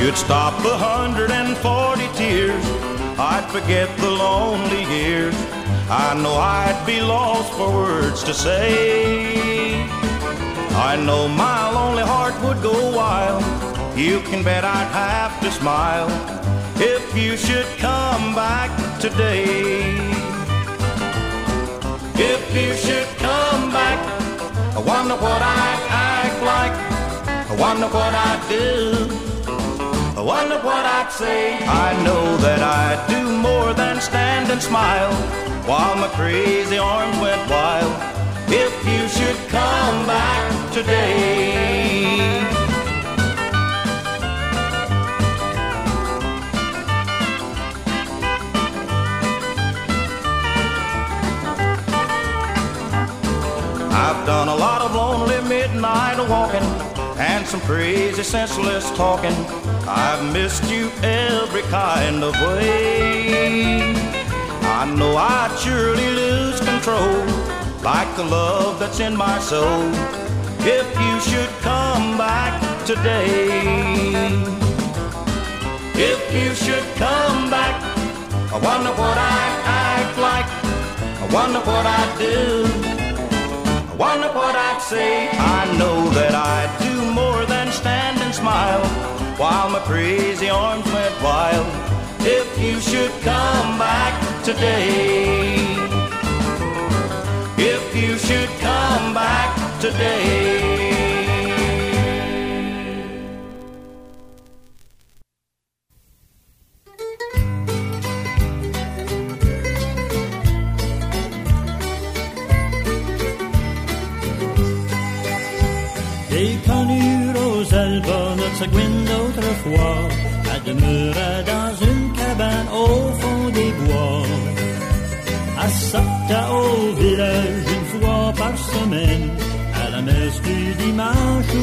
You'd stop the hundred and forty tears. I'd forget the lonely years. I know I'd be lost for words to say. I know my lonely heart would go wild. You can bet I'd have to smile if you should come back today. If you should come back, I wonder what I'd act like. I wonder what I'd do. Wonder what I'd say. I know that I'd do more than stand and smile while my crazy arms went wild. If you should come back today. I've done a lot of lonely midnight walking and some crazy senseless talking. I've missed you every kind of way. I know I'd surely lose control, like the love that's in my soul, if you should come back today. If you should come back, I wonder what I'd act like. I wonder what I'd do. I wonder what I'd say. I know that I'd do more than stand and smile while my crazy arms went wild. If you should come back today. If you should come back today.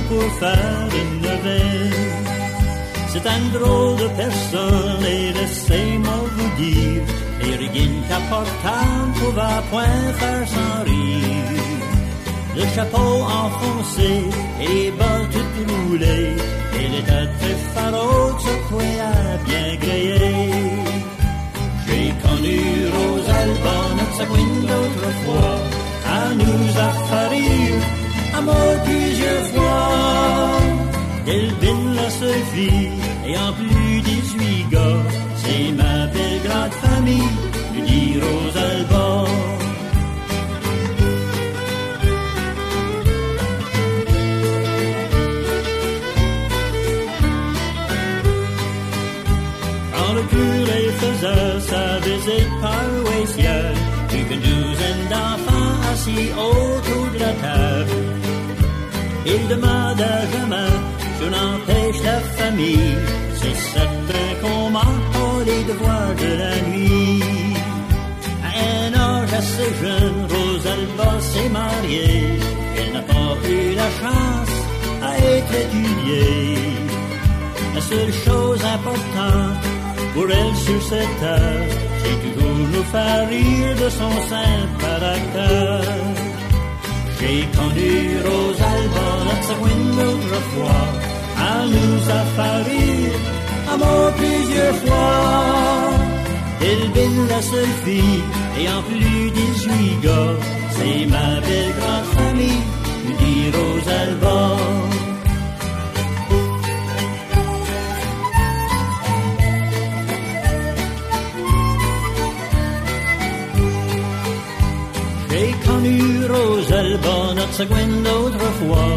Pour faire une neuvaine. C'est un drôle de personne et laissez-moi vous dire, les riguines qu'apportant pouvait point faire sans rire. Le chapeau enfoncé et les bottes toutes roulées, elle était très Il demanda jamais, je n'empêche la famille, c'est certain qu'on manque les devoirs de la nuit. À un âge assez jeune, Rosalba s'est mariée, elle n'a pas eu la chance à être étudiée. La seule chose importante pour elle sur cette terre, c'est toujours nous faire rire de son saint caractère. J'ai connu Rosalba dans sa moindre fois, à nous affarir à mon plusieurs fois. Delbine la seule fille, et en plus 18 gars, c'est ma belle grande famille, dit Rosalba. Sagouine d'autrefois.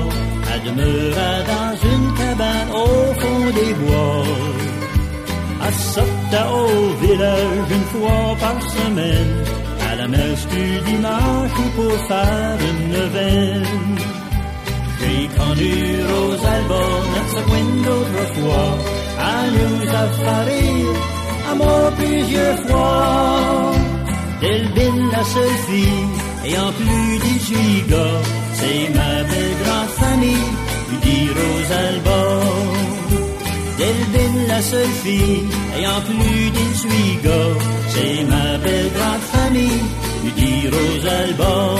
Elle demeurait dans une cabane au fond des bois. Elle sortait au village une fois par semaine, à la messe du dimanche ou pour faire une neuvaine. J'ai connu Rosalba, notre sagouine d'autrefois. Elle nous a fait à mort plusieurs fois. Delvin, la seule fille, ayant plus 18 gars, La seule fille, ayant plus 18 gars, c'est ma belle grande famille, lui dit Rosalba.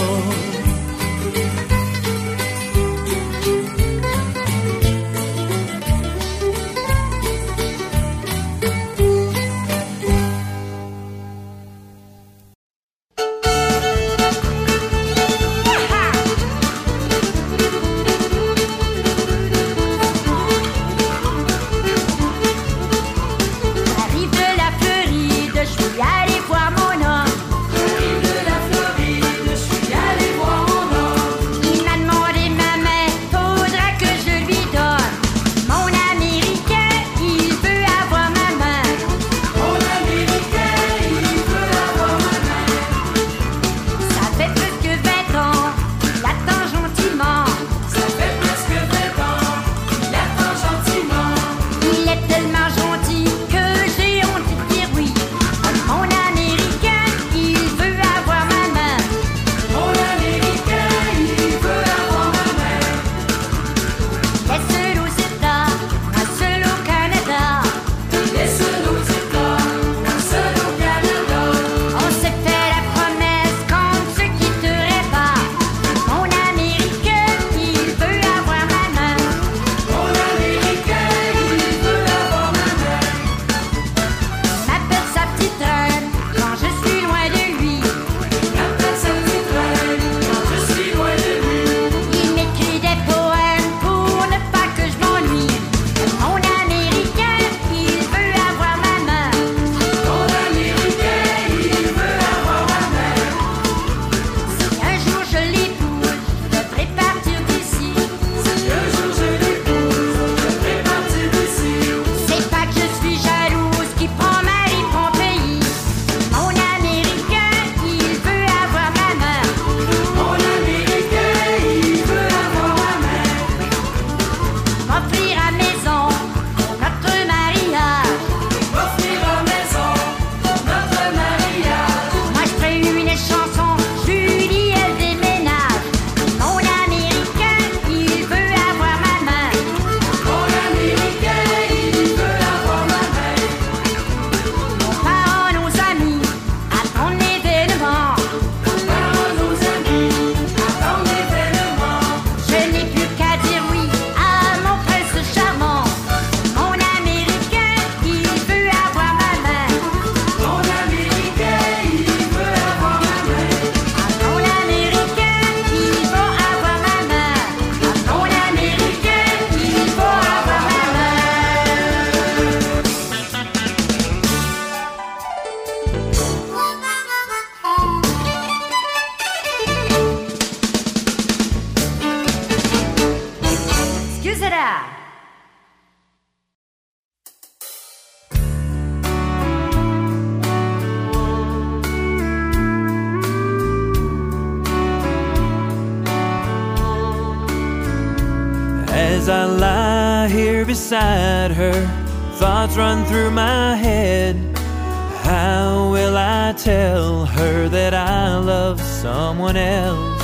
As I lie here beside her, thoughts run through my head. How will I tell her that I love someone else?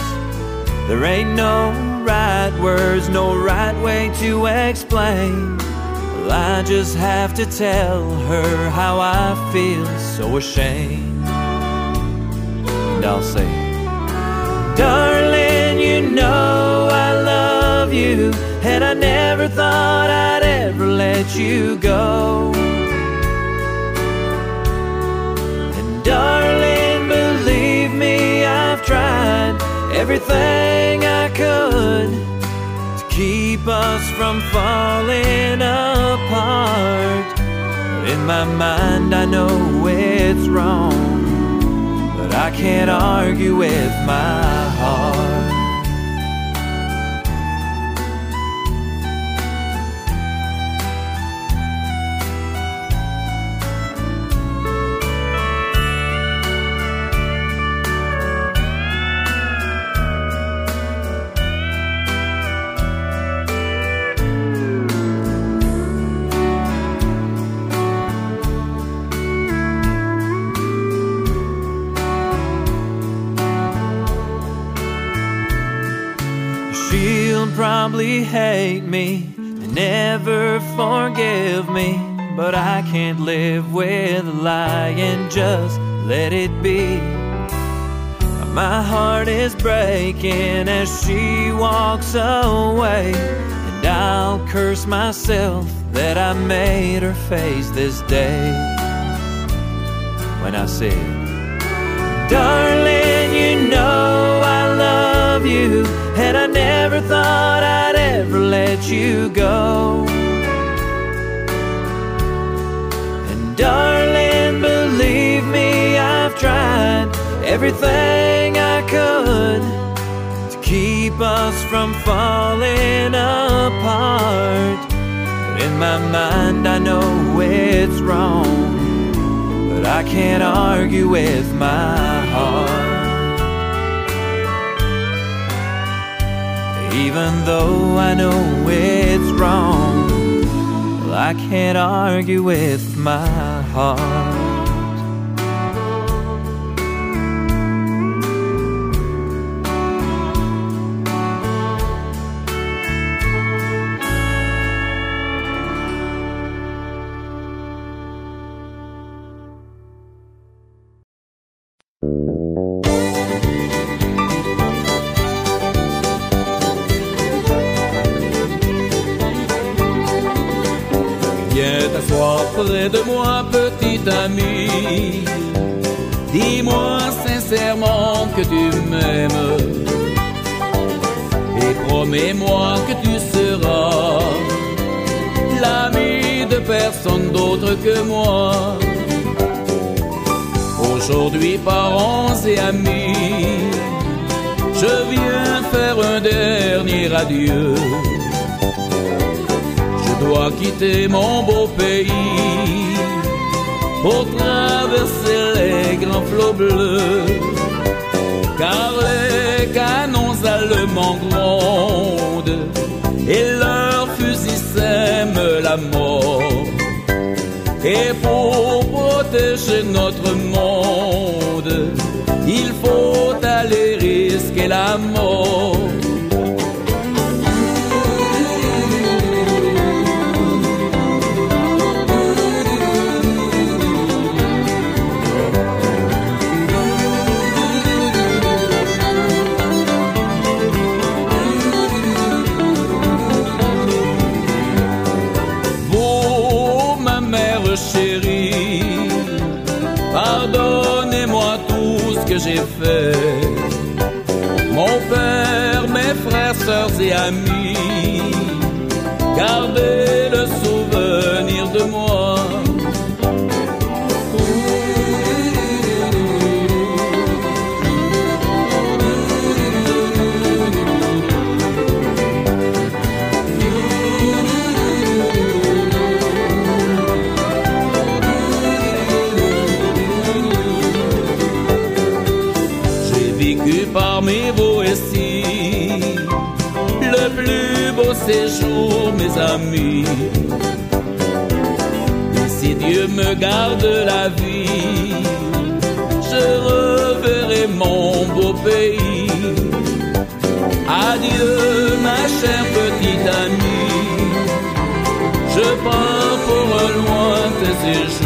There ain't no right words, no right way to explain. Well, I just have to tell her how I feel so ashamed. And I'll say, Darling, you know I love you, and I never thought I'd ever let you go. And darling, believe me, I've tried everything I could to keep us from falling apart. But in my mind, I know it's wrong, but I can't argue with my heart. Probably hate me and never forgive me. But I can't live with a lie and just let it be. My heart is breaking as she walks away. And I'll curse myself that I made her face this day. When I said, Darling, you know I you, and I never thought I'd ever let you go. And darling, believe me, I've tried everything I could to keep us from falling apart. But in my mind, I know it's wrong but I can't argue with my Even though I know it's wrong, well, I can't argue with my heart. T'asseoir près de moi, petit ami. Dis-moi sincèrement que tu m'aimes. Et promets-moi que tu seras l'ami de personne d'autre que moi. Aujourd'hui, parents et amis, je viens faire un dernier adieu. Quitter mon beau pays pour traverser les grands flots bleus. Car les canons allemands grondent et leurs fusils sèment la mort. Et pour protéger notre monde, il faut aller risquer la mort. J'ai fait. Mon père, mes frères, sœurs et amis, gardez le Et si Dieu me garde la vie, je reverrai mon beau pays. Adieu, ma chère petite amie. Je pars pour un loin tes séjours